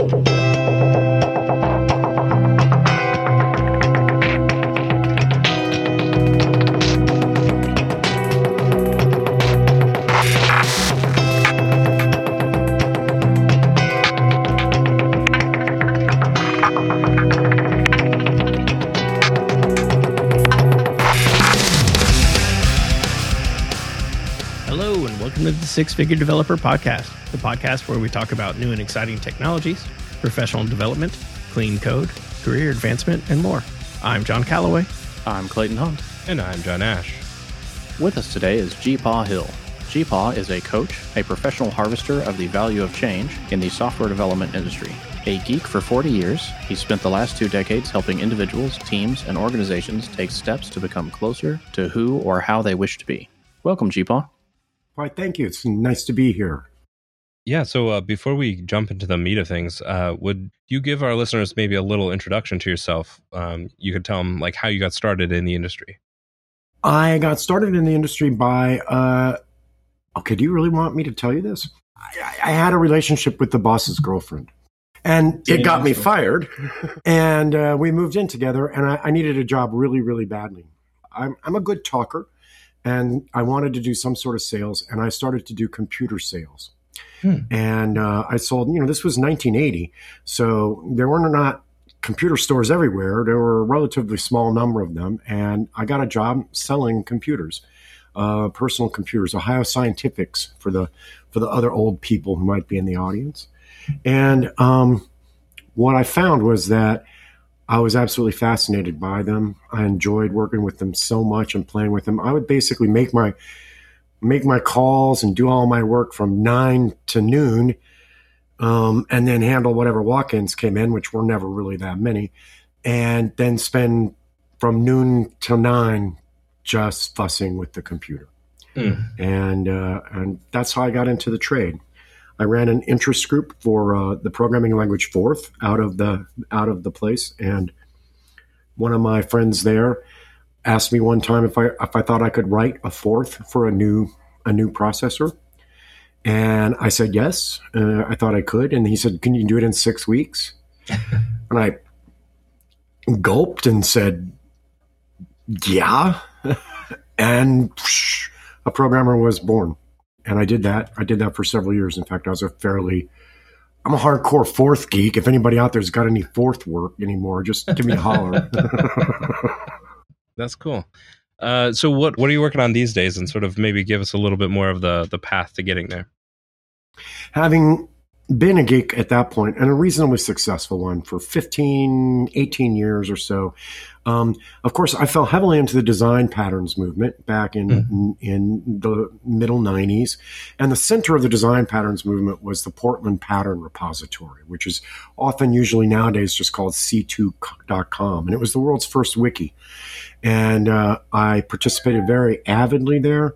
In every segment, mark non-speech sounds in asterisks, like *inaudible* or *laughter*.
Música Six Figure Developer Podcast, the podcast where we talk about new and exciting technologies, professional development, clean code, career advancement, and more. I'm Jon Callaway. I'm Clayton Hunt. And I'm John Ash. With us today is GeePaw Hill. GeePaw is a coach, a professional harvester of the value of change in the software development industry. A geek for 40 years, he spent the last two decades helping individuals, teams, and organizations take steps to become closer to who or how they wish to be. Welcome, GeePaw. Why, thank you. It's nice to be here. Yeah, so uh, before we jump into the meat of things, uh, would you give our listeners maybe a little introduction to yourself? Um, you could tell them like how you got started in the industry. I got started in the industry by. Uh, okay, do you really want me to tell you this? I, I had a relationship with the boss's girlfriend, and it got me fired. and uh, we moved in together, and I, I needed a job really, really badly. I'm, I'm a good talker, and I wanted to do some sort of sales, and I started to do computer sales. Hmm. And uh, I sold, you know, this was 1980. So there were not computer stores everywhere. There were a relatively small number of them. And I got a job selling computers, uh, personal computers, Ohio Scientifics for the, for the other old people who might be in the audience. And um, what I found was that I was absolutely fascinated by them. I enjoyed working with them so much and playing with them. I would basically make my make my calls and do all my work from nine to noon, um, and then handle whatever walk-ins came in, which were never really that many, and then spend from noon till nine just fussing with the computer. Mm. And uh, and that's how I got into the trade. I ran an interest group for uh, the programming language Forth out of the out of the place, and one of my friends there asked me one time if I if I thought I could write a Forth for a new a new processor, and I said yes. Uh, I thought I could, and he said, "Can you do it in six weeks?" *laughs* and I gulped and said, "Yeah," *laughs* and psh, a programmer was born and I did that. I did that for several years. In fact, I was a fairly I'm a hardcore Forth geek. If anybody out there's got any Forth work anymore, just give me a holler. *laughs* That's cool. Uh, so what what are you working on these days, and sort of maybe give us a little bit more of the the path to getting there. Having been a geek at that point and a reasonably successful one for 15 18 years or so um, of course i fell heavily into the design patterns movement back in, Mm. in the middle 90s and the center of the design patterns movement was the portland pattern repository which is often usually nowadays just called c2.com and it was the world's first wiki. And uh, i participated very avidly there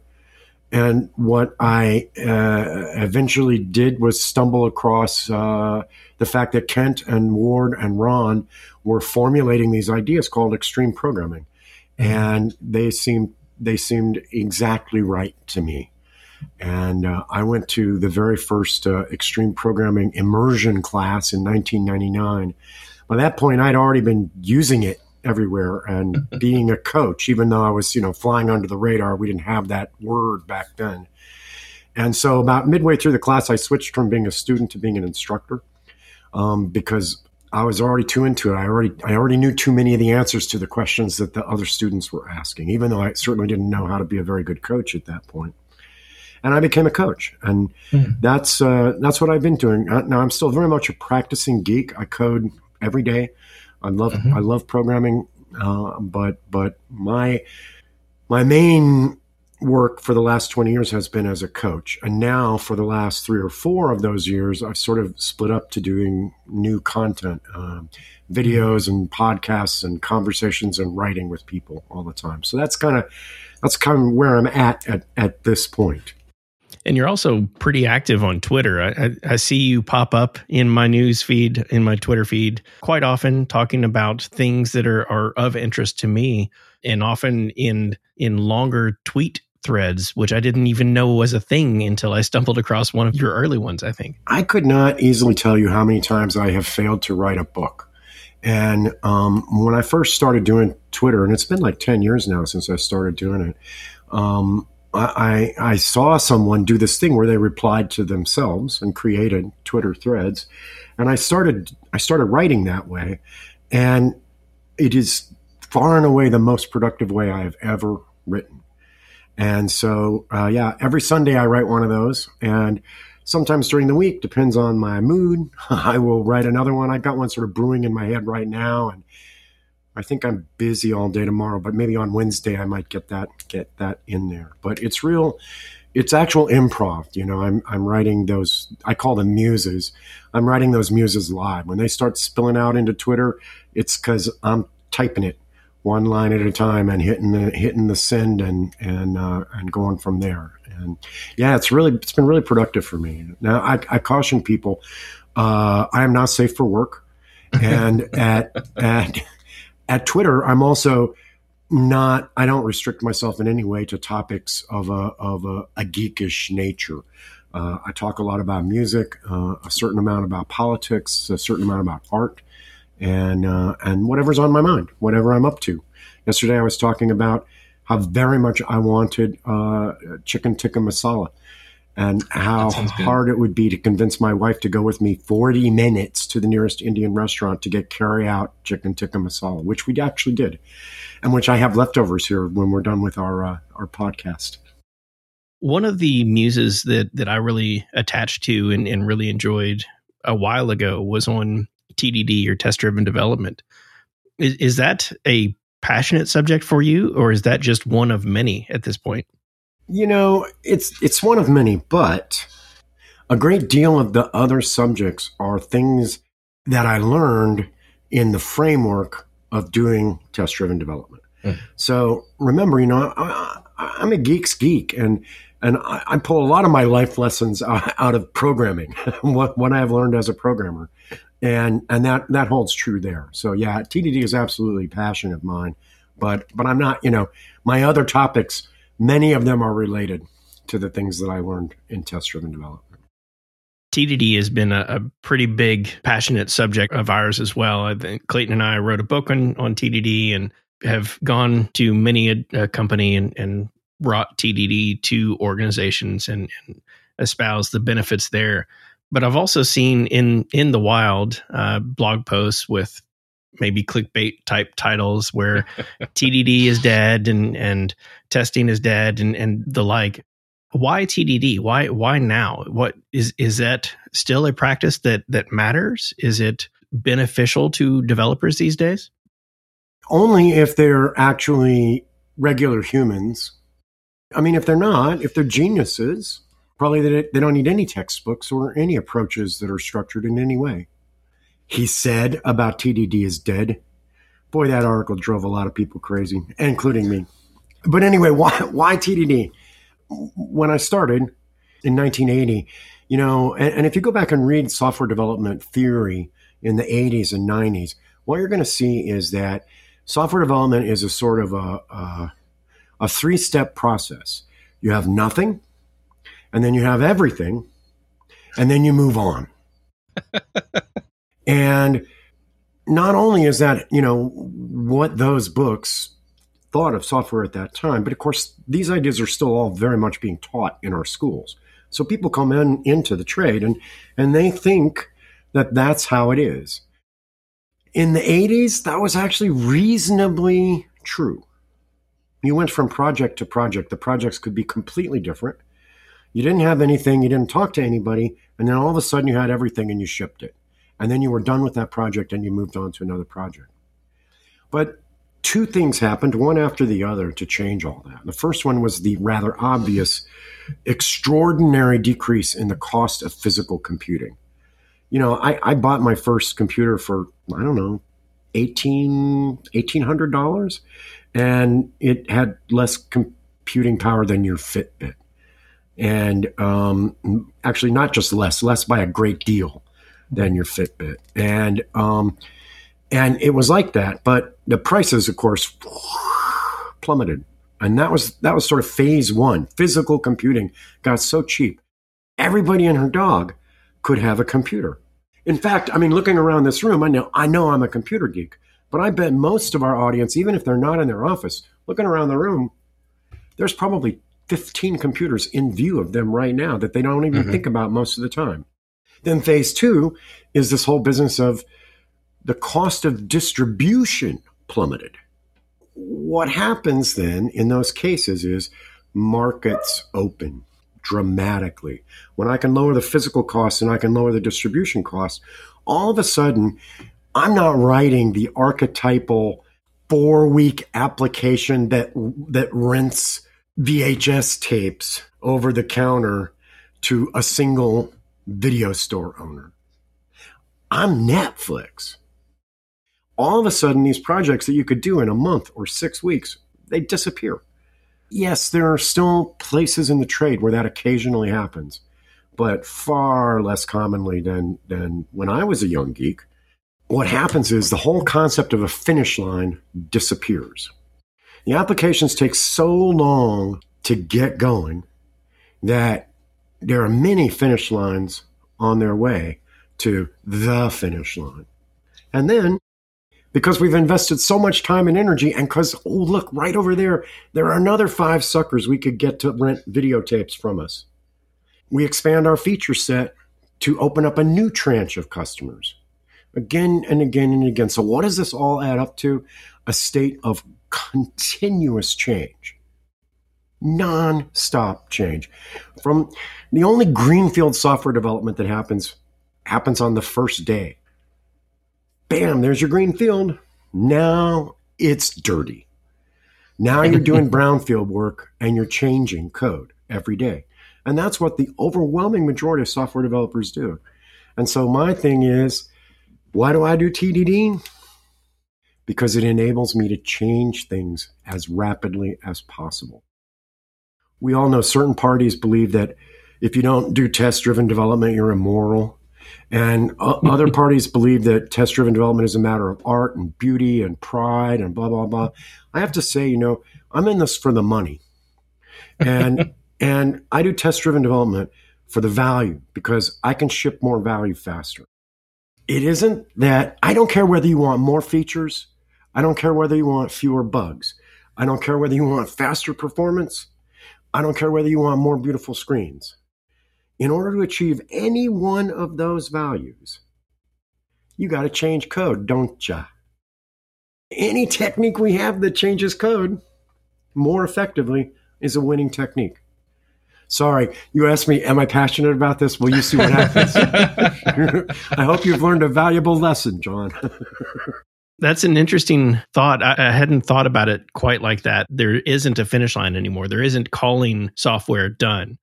and what I uh, eventually did was stumble across uh, the fact that Kent and Ward and Ron were formulating these ideas called extreme programming, and they seemed they seemed exactly right to me. And uh, I went to the very first uh, extreme programming immersion class in 1999. By that point, I'd already been using it everywhere and being a coach, even though I was, you know, flying under the radar, we didn't have that word back then. And so about midway through the class, I switched from being a student to being an instructor um, because I was already too into it. I already I already knew too many of the answers to the questions that the other students were asking, even though I certainly didn't know how to be a very good coach at that point. And I became a coach, and Hmm. that's uh, that's what I've been doing. Uh, Now I'm still very much a practicing geek. I code every day. I love Mhm. I love programming, uh, but but my my main work for the last 20 years has been as a coach. And now for the last three or four of those years i've sort of split up to doing new content um, videos and podcasts and conversations and writing with people all the time. So that's kind of that's kind of where i'm at at, at this point And you're also pretty active on Twitter. I, I, I see you pop up in my news feed, in my Twitter feed, quite often talking about things that are, are of interest to me, and often in in longer tweet threads, which I didn't even know was a thing until I stumbled across one of your early ones, I think. I could not easily tell you how many times I have failed to write a book. And um, when I first started doing Twitter, and it's been like 10 years now since I started doing it, um, I, I saw someone do this thing where they replied to themselves and created Twitter threads, and I started I started writing that way, and it is far and away the most productive way I have ever written. And so, uh, yeah, every Sunday I write one of those, and sometimes during the week, depends on my mood, *laughs* I will write another one. I've got one sort of brewing in my head right now, and I think I'm busy all day tomorrow, but maybe on Wednesday I might get that get that in there. But it's real it's actual improv. You know, I'm I'm writing those I call them muses. I'm writing those muses live. When they start spilling out into Twitter, it's cuz I'm typing it one line at a time and hitting the hitting the send and and uh, and going from there. And yeah, it's really it's been really productive for me. Now I, I caution people, uh, I am not safe for work, *laughs* and at at at Twitter, I'm also not. I don't restrict myself in any way to topics of a of a, a geekish nature. Uh, I talk a lot about music, uh, a certain amount about politics, a certain amount about art, and uh, and whatever's on my mind, whatever I'm up to. Yesterday, I was talking about how very much I wanted uh, chicken tikka masala and how hard it would be to convince my wife to go with me 40 minutes to the nearest Indian restaurant to get carry out chicken tikka masala, which we actually did, and which I have leftovers here when we're done with our uh, our podcast. One of the muses that that I really attached to and, and really enjoyed a while ago was on TDD or test driven development. Is, is that a passionate subject for you, or is that just one of many at this point? You know, it's it's one of many, but a great deal of the other subjects are things that I learned in the framework of doing test driven development. Mm. So remember, you know, I, am a geek's geek, and and I, I, pull a lot of my life lessons *laughs* out of programming, *laughs* what what I have learned as a programmer, and and that that holds true there. So yeah, TDD is absolutely passion of mine, but but I'm not, you know, my other topics many of them are related to the things that I learned in test driven development. TDD has been a, a, pretty big, passionate subject of ours as well. I think Clayton and I wrote a book on, on TDD and have gone to many a, a company and, and brought TDD to organizations and, and espoused the benefits there. But I've also seen in in the wild uh, blog posts with maybe clickbait type titles where *laughs* TDD is dead and and testing is dead and and the like. Why TDD? Why why now? What is is that still a practice that that matters? Is it beneficial to developers these days? Only if they're actually regular humans. I mean, if they're not, if they're geniuses, probably they, they don't need any textbooks or any approaches that are structured in any way he said about TDD is dead. Boy, that article drove a lot of people crazy, including me. But anyway, why, why TDD? When I started in 1980, you know, and, and if you go back and read software development theory in the 80s and 90s, what you're going to see is that software development is a sort of a, a, a three step process. You have nothing, and then you have everything, and then you move on. *laughs* And not only is that, you know, what those books thought of software at that time, but of course, these ideas are still all very much being taught in our schools. So people come in into the trade and, and they think that that's how it is. In the 80s, that was actually reasonably true. You went from project to project. The projects could be completely different. You didn't have anything, you didn't talk to anybody, and then all of a sudden you had everything and you shipped it and then you were done with that project and you moved on to another project. But two things happened, one after the other, to change all that. The first one was the rather obvious, extraordinary decrease in the cost of physical computing. You know, I, I bought my first computer for, I don't know, $1,800, $1,800, and it had less computing power than your Fitbit. And um, actually, not just less, less by a great deal than your Fitbit. And um, and it was like that, but the prices, of course, *sighs* plummeted And that was that was sort of phase one. Physical computing got so cheap. Everybody and her dog could have a computer. In fact, I mean, looking around this room, I know I know I'm a computer geek, but I bet most of our audience, even if they're not in their office, looking around the room, there's probably 15 computers in view of them right now that they don't even mm-hmm. think about most of the time. Then phase two is this whole business of the cost of distribution plummeted. What happens then in those cases is markets open dramatically. When I can lower the physical costs and I can lower the distribution costs, all of a sudden, I'm not writing the archetypal four week application that that rents VHS tapes over the counter to a single video store owner. I'm Netflix. All of a sudden, these projects that you could do in a month or six weeks, they disappear. Yes, there are still places in the trade where that occasionally happens, but far less commonly than, than when I was a young geek. What happens is the whole concept of a finish line disappears. The applications take so long to get going that there are many finish lines on their way to the finish line. And then, because we've invested so much time and energy, and because, oh, look, right over there, there are another five suckers we could get to rent videotapes from us. We expand our feature set to open up a new tranche of customers again and again and again. So, what does this all add up to? A state of continuous change non-stop change. From the only greenfield software development that happens happens on the first day bam there's your greenfield now it's dirty. Now you're *laughs* doing brownfield work and you're changing code every day. And that's what the overwhelming majority of software developers do. And so my thing is why do i do tdd because it enables me to change things as rapidly as possible we all know certain parties believe that if you don't do test driven development, you're immoral. And *laughs* other parties believe that test driven development is a matter of art and beauty and pride and blah, blah, blah. I have to say, you know, I'm in this for the money. And, *laughs* and I do test driven development for the value because I can ship more value faster. It isn't that I don't care whether you want more features. I don't care whether you want fewer bugs. I don't care whether you want faster performance. I don't care whether you want more beautiful screens. In order to achieve any one of those values, you got to change code, don't ya? Any technique we have that changes code more effectively is a winning technique. Sorry, you asked me, am I passionate about this? Well, you see what happens. *laughs* *laughs* I hope you've learned a valuable lesson, John. *laughs* That's an interesting thought. I, I, hadn't thought about it quite like that. There isn't a finish line anymore. There isn't calling software done.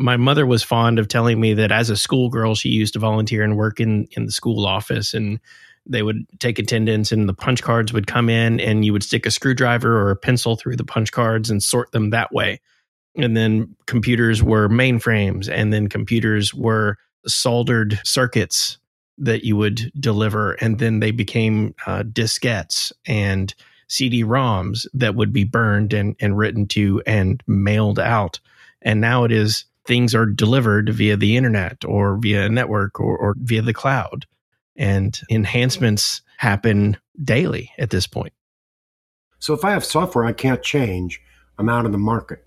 My mother was fond of telling me that as a schoolgirl, she used to volunteer and work in, in the school office, and they would take attendance, and the punch cards would come in, and you would stick a screwdriver or a pencil through the punch cards and sort them that way. And then computers were mainframes, and then computers were soldered circuits that you would deliver, and then they became uh, diskettes and CD-ROMs that would be burned and, and written to and mailed out. And now it is things are delivered via the internet or via a network or, or via the cloud, and enhancements happen daily at this point. So if I have software I can't change, I'm out of the market.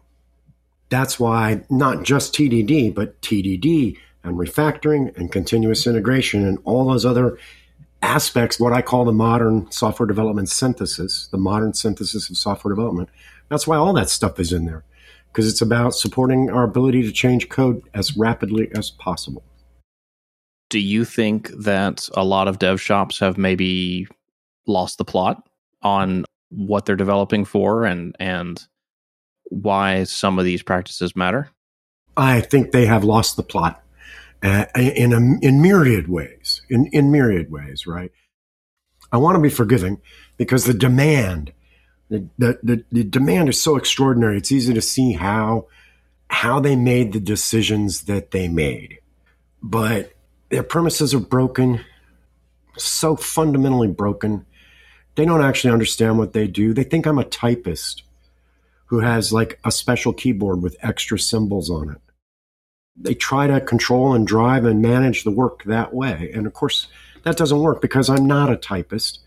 That's why not just TDD, but TDD and refactoring and continuous integration and all those other aspects, what I call the modern software development synthesis, the modern synthesis of software development. That's why all that stuff is in there, because it's about supporting our ability to change code as rapidly as possible. Do you think that a lot of dev shops have maybe lost the plot on what they're developing for and and why some of these practices matter? I think they have lost the plot uh, in a, in myriad ways, in in myriad ways, right? I want to be forgiving because the demand, the, the, the demand is so extraordinary. It's easy to see how how they made the decisions that they made, but their premises are broken, so fundamentally broken. They don't actually understand what they do. They think I'm a typist who has like a special keyboard with extra symbols on it. They try to control and drive and manage the work that way. And of course, that doesn't work because I'm not a typist.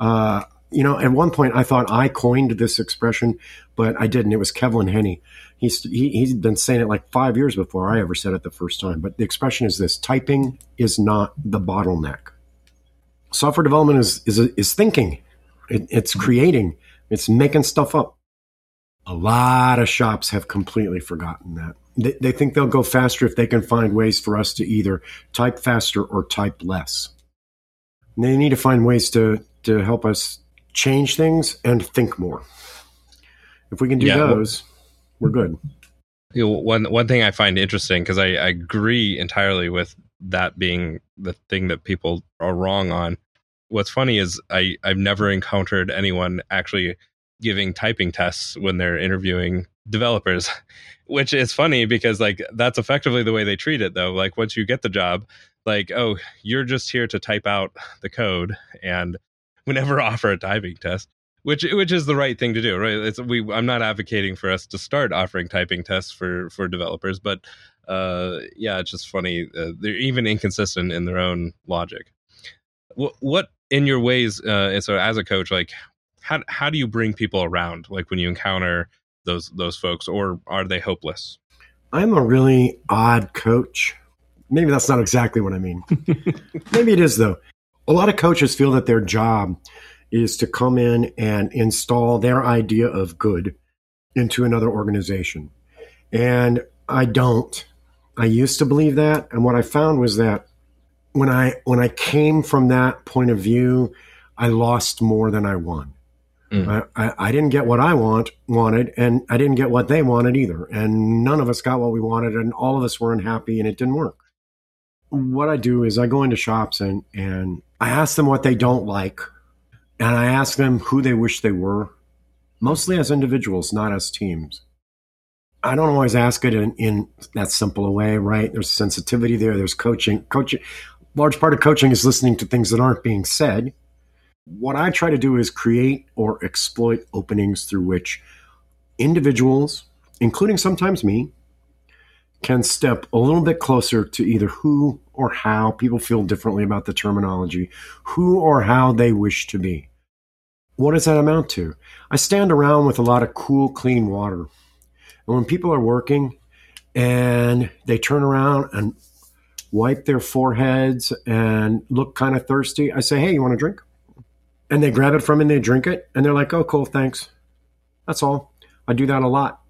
Uh, you know, at one point I thought I coined this expression, but I didn't. It was Kevlin Henney. He's, he, he's been saying it like five years before I ever said it the first time. But the expression is this typing is not the bottleneck. Software development is, is, is thinking, it, it's creating, it's making stuff up. A lot of shops have completely forgotten that. They, they think they'll go faster if they can find ways for us to either type faster or type less. And they need to find ways to, to help us change things and think more. If we can do yeah, those, we're good. You know, one one thing I find interesting because I, I agree entirely with that being the thing that people are wrong on. What's funny is I I've never encountered anyone actually giving typing tests when they're interviewing developers, *laughs* which is funny because like that's effectively the way they treat it though. Like once you get the job, like oh you're just here to type out the code and *laughs* we never *laughs* offer a typing test which which is the right thing to do right? It's we i'm not advocating for us to start offering typing tests for for developers but uh yeah it's just funny uh, they're even inconsistent in their own logic. What what in your ways uh so as a coach like how how do you bring people around? Like when you encounter those those folks or are they hopeless i'm a really odd coach maybe that's not exactly what i mean *laughs* maybe it is though a lot of coaches feel that their job is to come in and install their idea of good into another organization. And I don't. I used to believe that, and what I found was that when I when I came from that point of view, I lost more than I won. Mm. I, I, didn't get what I want wanted, and I didn't get what they wanted either. And none of us got what we wanted, and all of us were unhappy, and it didn't work. What I do is I go into shops and and I ask them what they don't like, and I ask them who they wish they were, mostly as individuals, not as teams. I don't always ask it in, in that simple a way, right? There's sensitivity there. There's coaching. Coaching, large part of coaching is listening to things that aren't being said. What I try to do is create or exploit openings through which individuals, including sometimes me, can step a little bit closer to either who or how people feel differently about the terminology, who or how they wish to be. What does that amount to? I stand around with a lot of cool, clean water. And when people are working and they turn around and wipe their foreheads and look kind of thirsty, I say, Hey, you want a drink? And they grab it from and they drink it. And they're like, Oh, cool, thanks. That's all. I do that a lot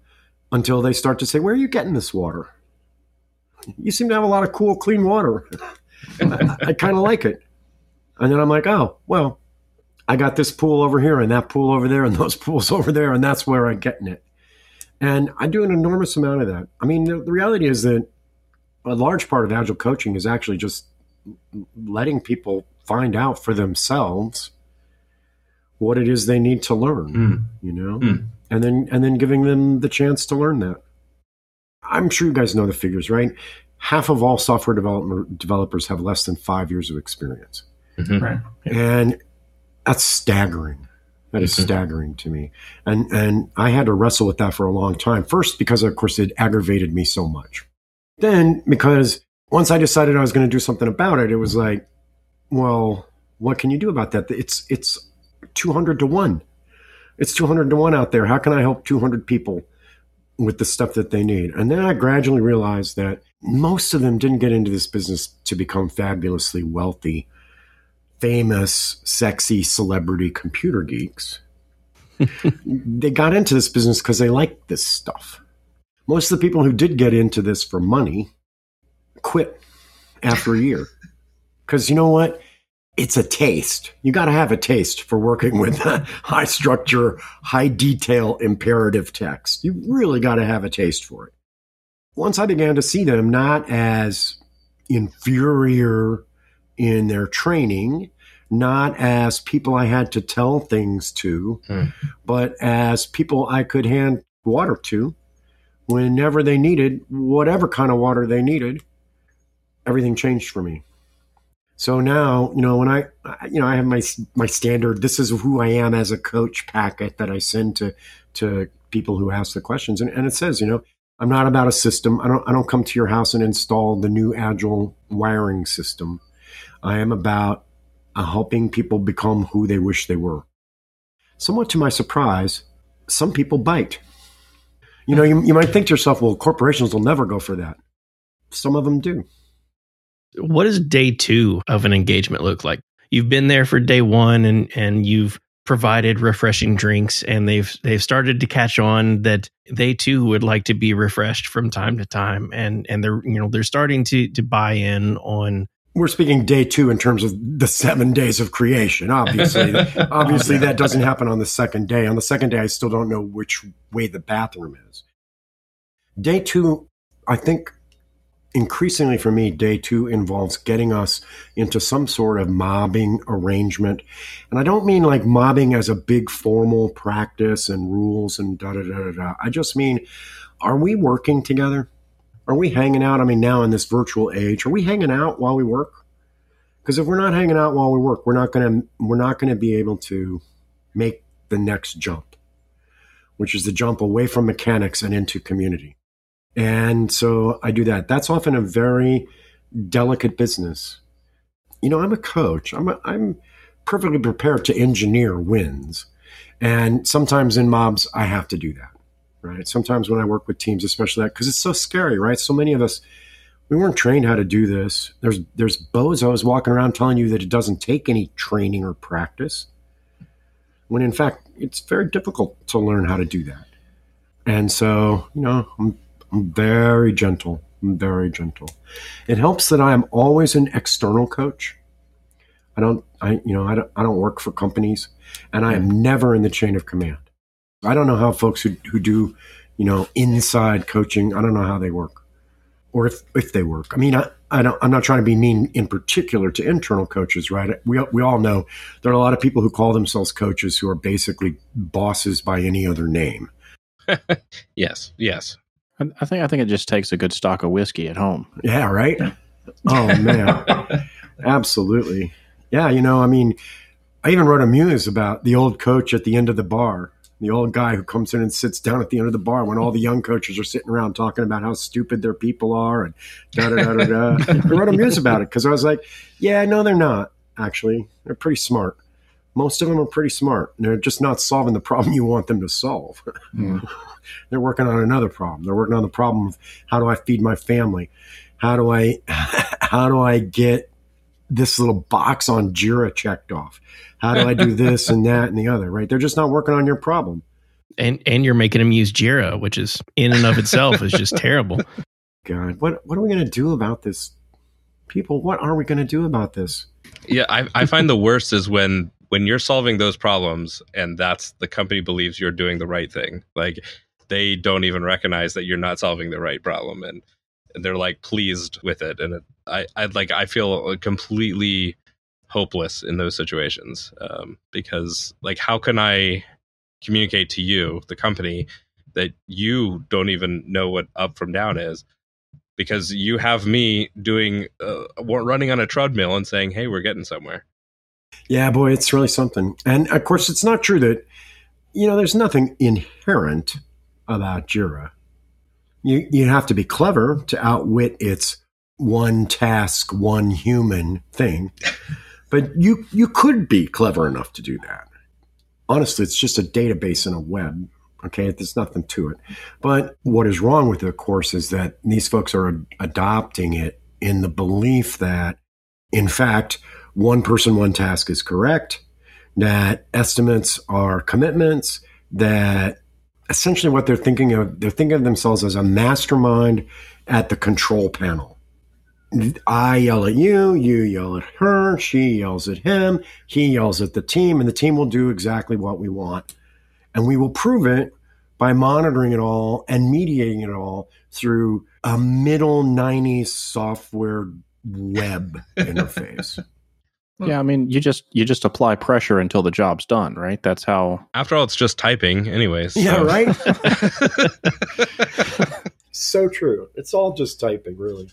until they start to say, Where are you getting this water? you seem to have a lot of cool, clean water. *laughs* I, I kind of like it. And then I'm like, oh, well, I got this pool over here and that pool over there and those *laughs* pools over there, and that's where I'm getting it. And I do an enormous amount of that. I mean, the, the reality is that a large part of agile coaching is actually just letting people find out for themselves what it is they need to learn, mm. you know, mm. and then and then giving them the chance to learn that. I'm sure you guys know the figures, right? Half of all software development developers have less than five years of experience. Mm-hmm. Right. And that's staggering. That is mm-hmm. staggering to me. And and I had to wrestle with that for a long time. First, because of course it aggravated me so much. Then because once I decided I was going to do something about it, it was like, well, what can you do about that? It's it's 200 to 1. It's 200 to 1 out there. How can I help 200 people with the stuff that they need. And then I gradually realized that most of them didn't get into this business to become fabulously wealthy, famous, sexy celebrity computer geeks. *laughs* they got into this business because they liked this stuff. Most of the people who did get into this for money quit after a year. Because you know what? It's a taste. You got to have a taste for working with high structure, high detail imperative text. You really got to have a taste for it. Once I began to see them not as inferior in their training, not as people I had to tell things to, hmm. but as people I could hand water to whenever they needed, whatever kind of water they needed, everything changed for me. So now, you know, when I, you know, I have my my standard. This is who I am as a coach packet that I send to to people who ask the questions. And, and it says, you know, I'm not about a system. I don't I don't come to your house and install the new agile wiring system. I am about uh, helping people become who they wish they were. Somewhat to my surprise, some people bite. You know, you, you might think to yourself, well, corporations will never go for that. Some of them do. What does day two of an engagement look like? You've been there for day one and, and you've provided refreshing drinks and they've they've started to catch on that they too would like to be refreshed from time to time and and they're you know they're starting to to buy in on we're speaking day two in terms of the seven days of creation obviously. *laughs* Obviously that doesn't happen on the second day. On the second day i still don't know which way the bathroom is. Day two i think increasingly for me, day two involves getting us into some sort of mobbing arrangement. And I don't mean like mobbing as a big formal practice and rules and da da da da da. I just mean, are we working together? Are we hanging out? I mean, now in this virtual age, are we hanging out while we work? Because if we're not hanging out while we work, we're not gonna we're not gonna be able to make the next jump, which is the jump away from mechanics and into community. And so I do that. That's often a very delicate business. You know, I'm a coach. I'm a, I'm perfectly prepared to engineer wins. And sometimes in mobs, I have to do that, right? Sometimes when I work with teams, especially that, because it's so scary, right? So many of us, we weren't trained how to do this. There's there's bozos walking around telling you that it doesn't take any training or practice, when in fact it's very difficult to learn how to do that. And so, you know, I'm I'm very gentle. I'm very gentle. It helps that I am always an external coach. I don't, I, you know, I don't, I don't work for companies and I am mm. never in the chain of command. I don't know how folks who, who do, you know, inside coaching, I don't know how they work or if, if they work. I mean, I, I don't, I'm not trying to be mean in particular to internal coaches, right? We, we all know there are a lot of people who call themselves coaches who are basically bosses by any other name. *laughs* yes, yes. I think I think it just takes a good stock of whiskey at home. Yeah, right. Oh man, *laughs* absolutely. Yeah, you know, I mean, I even wrote a muse about the old coach at the end of the bar, the old guy who comes in and sits down at the end of the bar when all the young coaches are sitting around talking about how stupid their people are and da da da da da. *laughs* I wrote a muse about it because I was like, yeah, no, they're not. Actually, they're pretty smart. Most of them are pretty smart. They're just not solving the problem you want them to solve. Mm. *laughs* They're working on another problem. They're working on the problem of how do I feed my family? How do I *laughs* how do I get this little box on Jira checked off? How do I do *laughs* this and that and the other? Right? They're just not working on your problem. And and you're making them use Jira, which is in and of itself is just terrible. God, what what are we going to do about this? People, what are we going to do about this? Yeah, I, I find the worst is when when you're solving those problems and that's the company believes you're doing the right thing. Like they don't even recognize that you're not solving the right problem and, and they're like pleased with it and it, I I like I feel completely hopeless in those situations um, because like how can I communicate to you the company that you don't even know what up from down is because you have me doing uh, running on a treadmill and saying hey we're getting somewhere yeah boy it's really something and of course it's not true that you know there's nothing inherent about Jira. You, you have to be clever to outwit its one task, one human thing. But you, you could be clever enough to do that. Honestly, it's just a database in a web. Okay, there's nothing to it. But what is wrong with it, of course, is that these folks are adopting it in the belief that, in fact, one person, one task is correct, that estimates are commitments, that essentially what they're thinking of they're thinking of themselves as a mastermind at the control panel. I yell at you you yell at her she yells at him he yells at the team and the team will do exactly what we want. And we will prove it by monitoring it all and mediating it all through a middle 90s software web *laughs* interface yeah, I mean, you just you just apply pressure until the job's done, right? That's how. After all, it's just typing, anyways. So. Yeah, right. *laughs* so true. It's all just typing, really.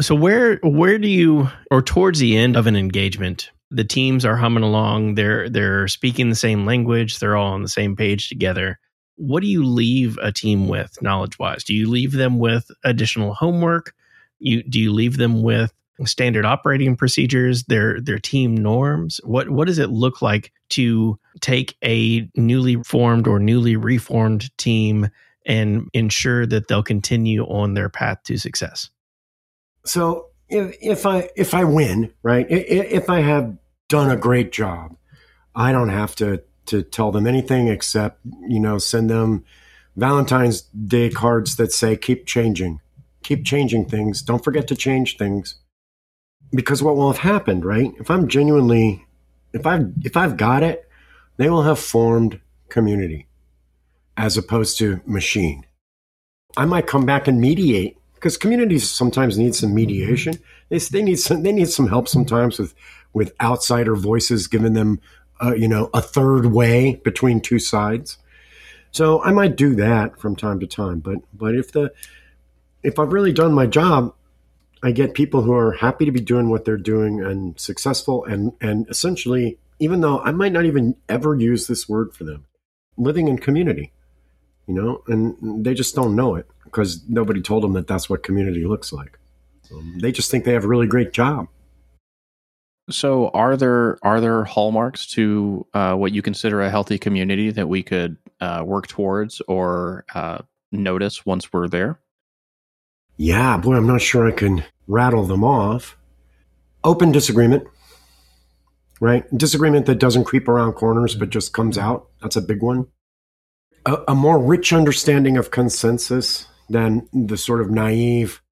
So where where do you or towards the end of an engagement, the teams are humming along, they're they're speaking the same language, they're all on the same page together. what do you leave a team with knowledge wise? Do you leave them with additional homework? You do you leave them with standard operating procedures, their their team norms? What what does it look like to take a newly formed or newly reformed team and ensure that they'll continue on their path to success? So if, if I if I win, right? If I have done a great job, I don't have to to tell them anything except you know send them Valentine's Day cards that say keep changing, keep changing things. Don't forget to change things because what will have happened, right? If I'm genuinely, if I've if I've got it, they will have formed community as opposed to machine. I might come back and mediate because communities sometimes need some mediation. They, they need some they need some help sometimes with with outsider voices giving them uh, you know a third way between two sides. So I might do that from time to time, but but if the if I've really done my job, I get people who are happy to be doing what they're doing and successful and and essentially even though I might not even ever use this word for them, living in community, you know, and they just don't know it because nobody told them that that's what community looks like. Um, they just think they have a really great job. So, are there are there hallmarks to uh, what you consider a healthy community that we could uh, work towards or uh, notice once we're there? Yeah, boy, I'm not sure I can rattle them off. Open disagreement, right? Disagreement that doesn't creep around corners but just comes out. That's a big one. A, a more rich understanding of consensus than the sort of naive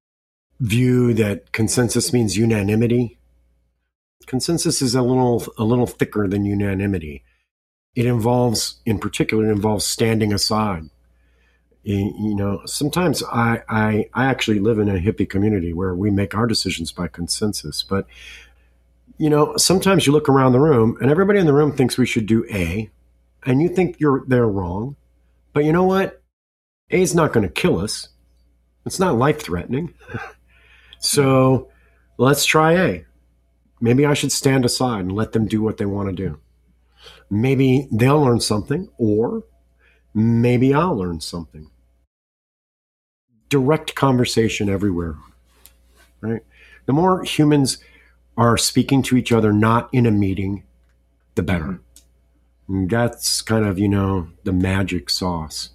view that consensus means unanimity. Consensus is a little a little thicker than unanimity. It involves, in particular, it involves standing aside you know sometimes I, I i actually live in a hippie community where we make our decisions by consensus but you know sometimes you look around the room and everybody in the room thinks we should do a and you think you're they're wrong but you know what? A is not going to kill us. It's not life threatening *laughs* so let's try a. Maybe i should stand aside and let them do what they want to do. Maybe they'll learn something or maybe I'll learn something. Direct conversation everywhere, right? The more humans are speaking to each other, not in a meeting, the better. And that's kind of, you know, the magic sauce.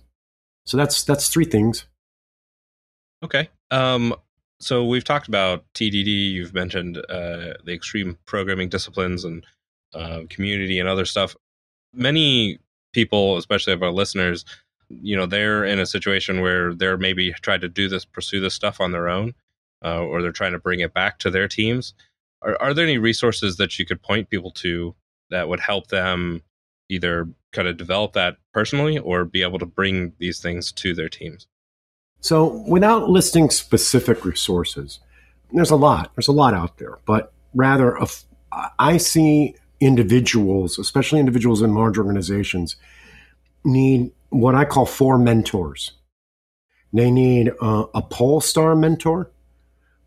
So that's that's three things. Okay. Um, so we've talked about TDD. You've mentioned uh, the extreme programming disciplines and uh, community and other stuff. Many people, especially of our listeners, you know, they're in a situation where they're maybe trying to do this, pursue this stuff on their own, uh, or they're trying to bring it back to their teams. Are, are there any resources that you could point people to that would help them either kind of develop that personally or be able to bring these things to their teams? So, without listing specific resources, there's a lot. There's a lot out there, but rather, I see individuals, especially individuals in large organizations, need what I call four mentors. They need a, a pole star mentor,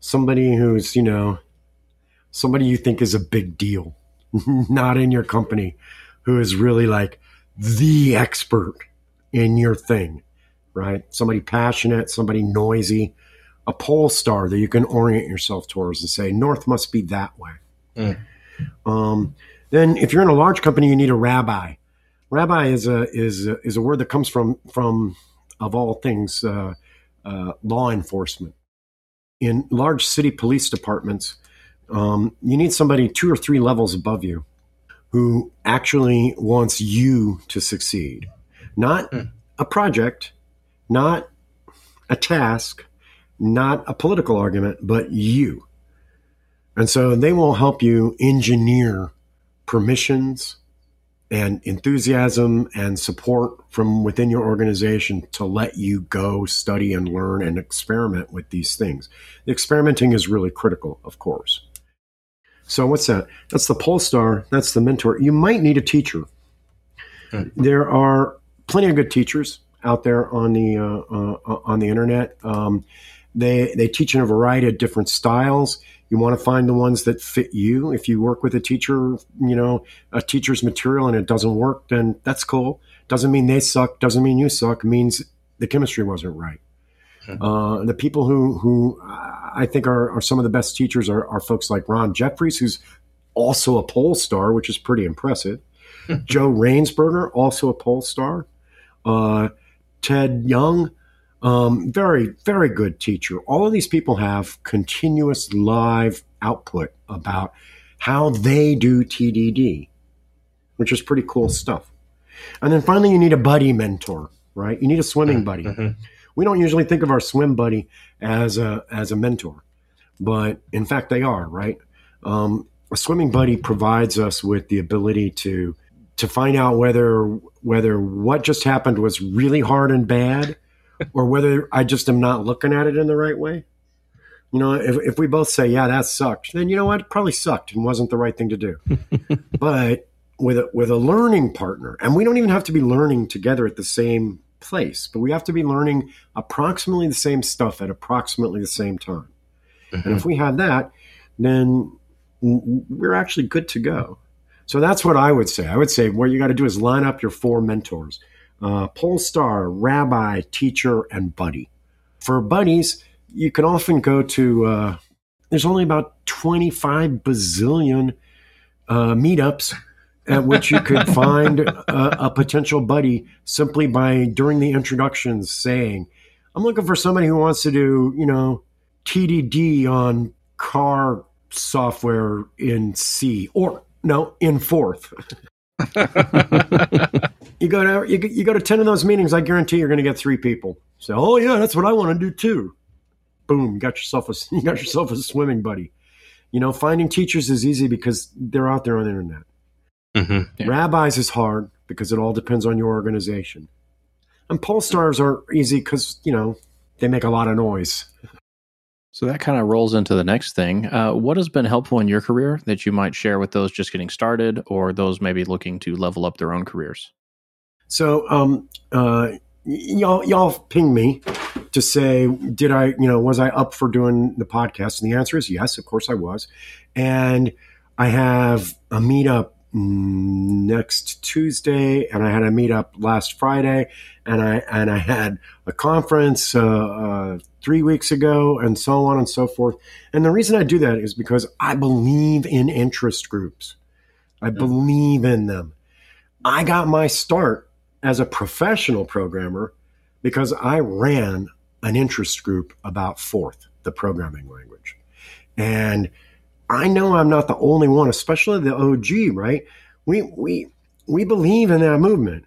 somebody who's, you know, somebody you think is a big deal, *laughs* not in your company, who is really like the expert in your thing, right? Somebody passionate, somebody noisy, a pole star that you can orient yourself towards and say, North must be that way. Mm. Um, then, if you're in a large company, you need a rabbi. Rabbi is a is a, is a word that comes from from of all things uh, uh, law enforcement. In large city police departments, um, you need somebody two or three levels above you who actually wants you to succeed, not mm. a project, not a task, not a political argument, but you. And so they will help you engineer permissions and enthusiasm and support from within your organization to let you go study and learn and experiment with these things. The experimenting is really critical, of course. So, what's that? That's the pole star. That's the mentor. You might need a teacher. Hmm. There are plenty of good teachers out there on the uh, uh, on the internet. Um, They they teach in a variety of different styles. You want to find the ones that fit you. If you work with a teacher, you know, a teacher's material and it doesn't work, then that's cool. Doesn't mean they suck. Doesn't mean you suck. Means the chemistry wasn't right. Mm-hmm. Uh, the people who who I think are, are some of the best teachers are, are folks like Ron Jeffries, who's also a pole star, which is pretty impressive. Joe Rainsberger, also a pole star. Uh, Ted Young, um, very, very good teacher. All of these people have continuous live output about how they do TDD, which is pretty cool stuff. And then finally, you need a buddy mentor, right? You need a swimming mm-hmm. buddy. Mm-hmm. We don't usually think of our swim buddy as a as a mentor, but in fact, they are, right? Um, a swimming buddy provides us with the ability to to find out whether whether what just happened was really hard and bad or whether I just am not looking at it in the right way. You know, if, if we both say, yeah, that sucked, then you know what? It probably sucked and wasn't the right thing to do. *laughs* but with a, with a learning partner, and we don't even have to be learning together at the same place, but we have to be learning approximately the same stuff at approximately the same time. Mm-hmm. And if we have that, then we're actually good to go. So that's what I would say. I would say what you got to do is line up your four mentors uh, pole star, rabbi, teacher, and buddy. For buddies, you can often go to, uh, there's only about 25 bazillion uh, meetups at which you could *laughs* find a, a, potential buddy simply by, during the introductions, saying, I'm looking for somebody who wants to do, you know, TDD on car software in C or no, in Forth. *laughs* you go to you, you go to ten of those meetings. I guarantee you're going to get three people. So, oh yeah, that's what I want to do too. Boom, you got yourself a *laughs* you got yourself a swimming buddy. You know, finding teachers is easy because they're out there on the internet. Mm-hmm, yeah. Rabbis is hard because it all depends on your organization. And pole stars are easy because you know they make a lot of noise. So that kind of rolls into the next thing. Uh, what has been helpful in your career that you might share with those just getting started or those maybe looking to level up their own careers? So, um, uh, y'all, y'all ping me to say, did I, you know, was I up for doing the podcast? And the answer is yes, of course I was. And I have a meetup next Tuesday, and I had a meetup last Friday, and I and I had a conference uh, uh, three weeks ago, and so on and so forth. And the reason I do that is because I believe in interest groups. I mm-hmm. believe in them. I got my start as a professional programmer because I ran an interest group about Forth, the programming language, and I know I'm not the only one, especially the OG, right? We we we believe in that movement.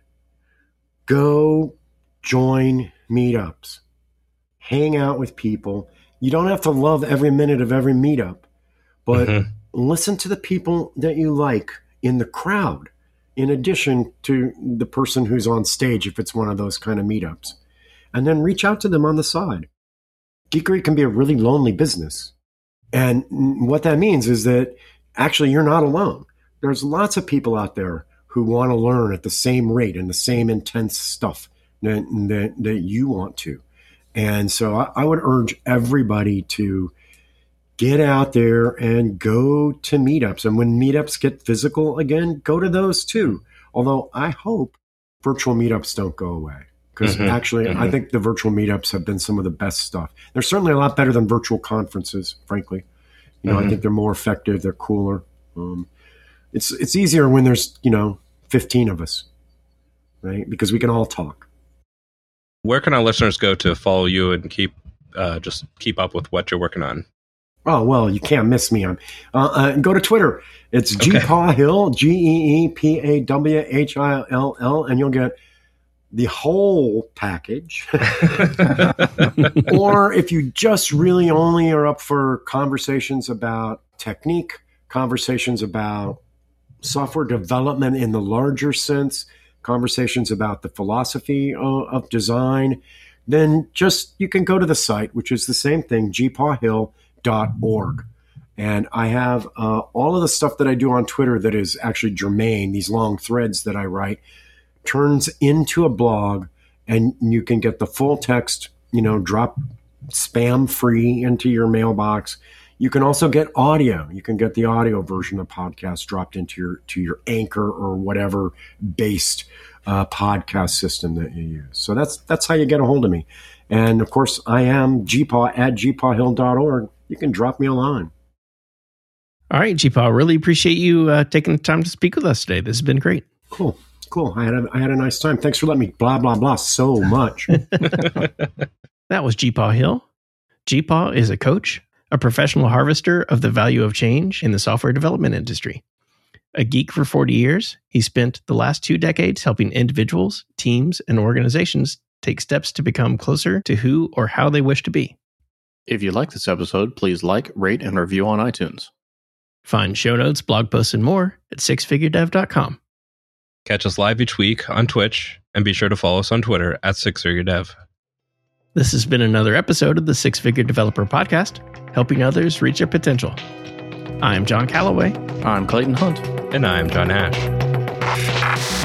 Go join meetups. Hang out with people. You don't have to love every minute of every meetup, but mm-hmm. listen to the people that you like in the crowd in addition to the person who's on stage if it's one of those kind of meetups. And then reach out to them on the side. Geekery can be a really lonely business. And what that means is that actually you're not alone. There's lots of people out there who want to learn at the same rate and the same intense stuff that, that, that you want to. And so I, I would urge everybody to get out there and go to meetups. And when meetups get physical again, go to those too. Although I hope virtual meetups don't go away because mm-hmm, actually mm-hmm. I think the virtual meetups have been some of the best stuff. They're certainly a lot better than virtual conferences, frankly. You know, mm-hmm. I think they're more effective. They're cooler. Um, it's it's easier when there's you know 15 of us, right? Because we can all talk. Where can our listeners go to follow you and keep uh, just keep up with what you're working on? Oh well, you can't miss me on. Uh, uh, go to Twitter. It's okay. G Hill, G E E P A W H I L L, and you'll get the whole package. *laughs* or if you just really only are up for conversations about technique, conversations about software development in the larger sense, conversations about the philosophy of, of design, then just you can go to the site, which is the same thing, geepawhill.org. And I have uh, all of the stuff that I do on Twitter that is actually germane, these long threads that I write turns into a blog and you can get the full text, you know, drop spam free into your mailbox. You can also get audio. You can get the audio version of podcasts dropped into your to your Anchor or whatever based uh, podcast system that you use. So that's that's how you get a hold of me. And of course, I am geepaw at geepawhill.org. You can drop me a line. All right, GeePaw, really appreciate you uh, taking the time to speak with us today. This has been great. Cool, cool. I had a, I had a nice time. Thanks for letting me blah blah blah so much. *laughs* that was GeePaw Hill. GeePaw is a coach, a professional harvester of the value of change in the software development industry. A geek for 40 years, he spent the last two decades helping individuals, teams, and organizations take steps to become closer to who or how they wish to be. If you like this episode, please like, rate, and review on iTunes. Find show notes, blog posts, and more at sixfiguredev.com. Catch us live each week on Twitch and be sure to follow us on Twitter at sixfiguredev. This has been another episode of the Six Figure Developer Podcast, helping others reach their potential. I'm Jon Callaway. I'm Clayton Hunt. And I'm John Ash.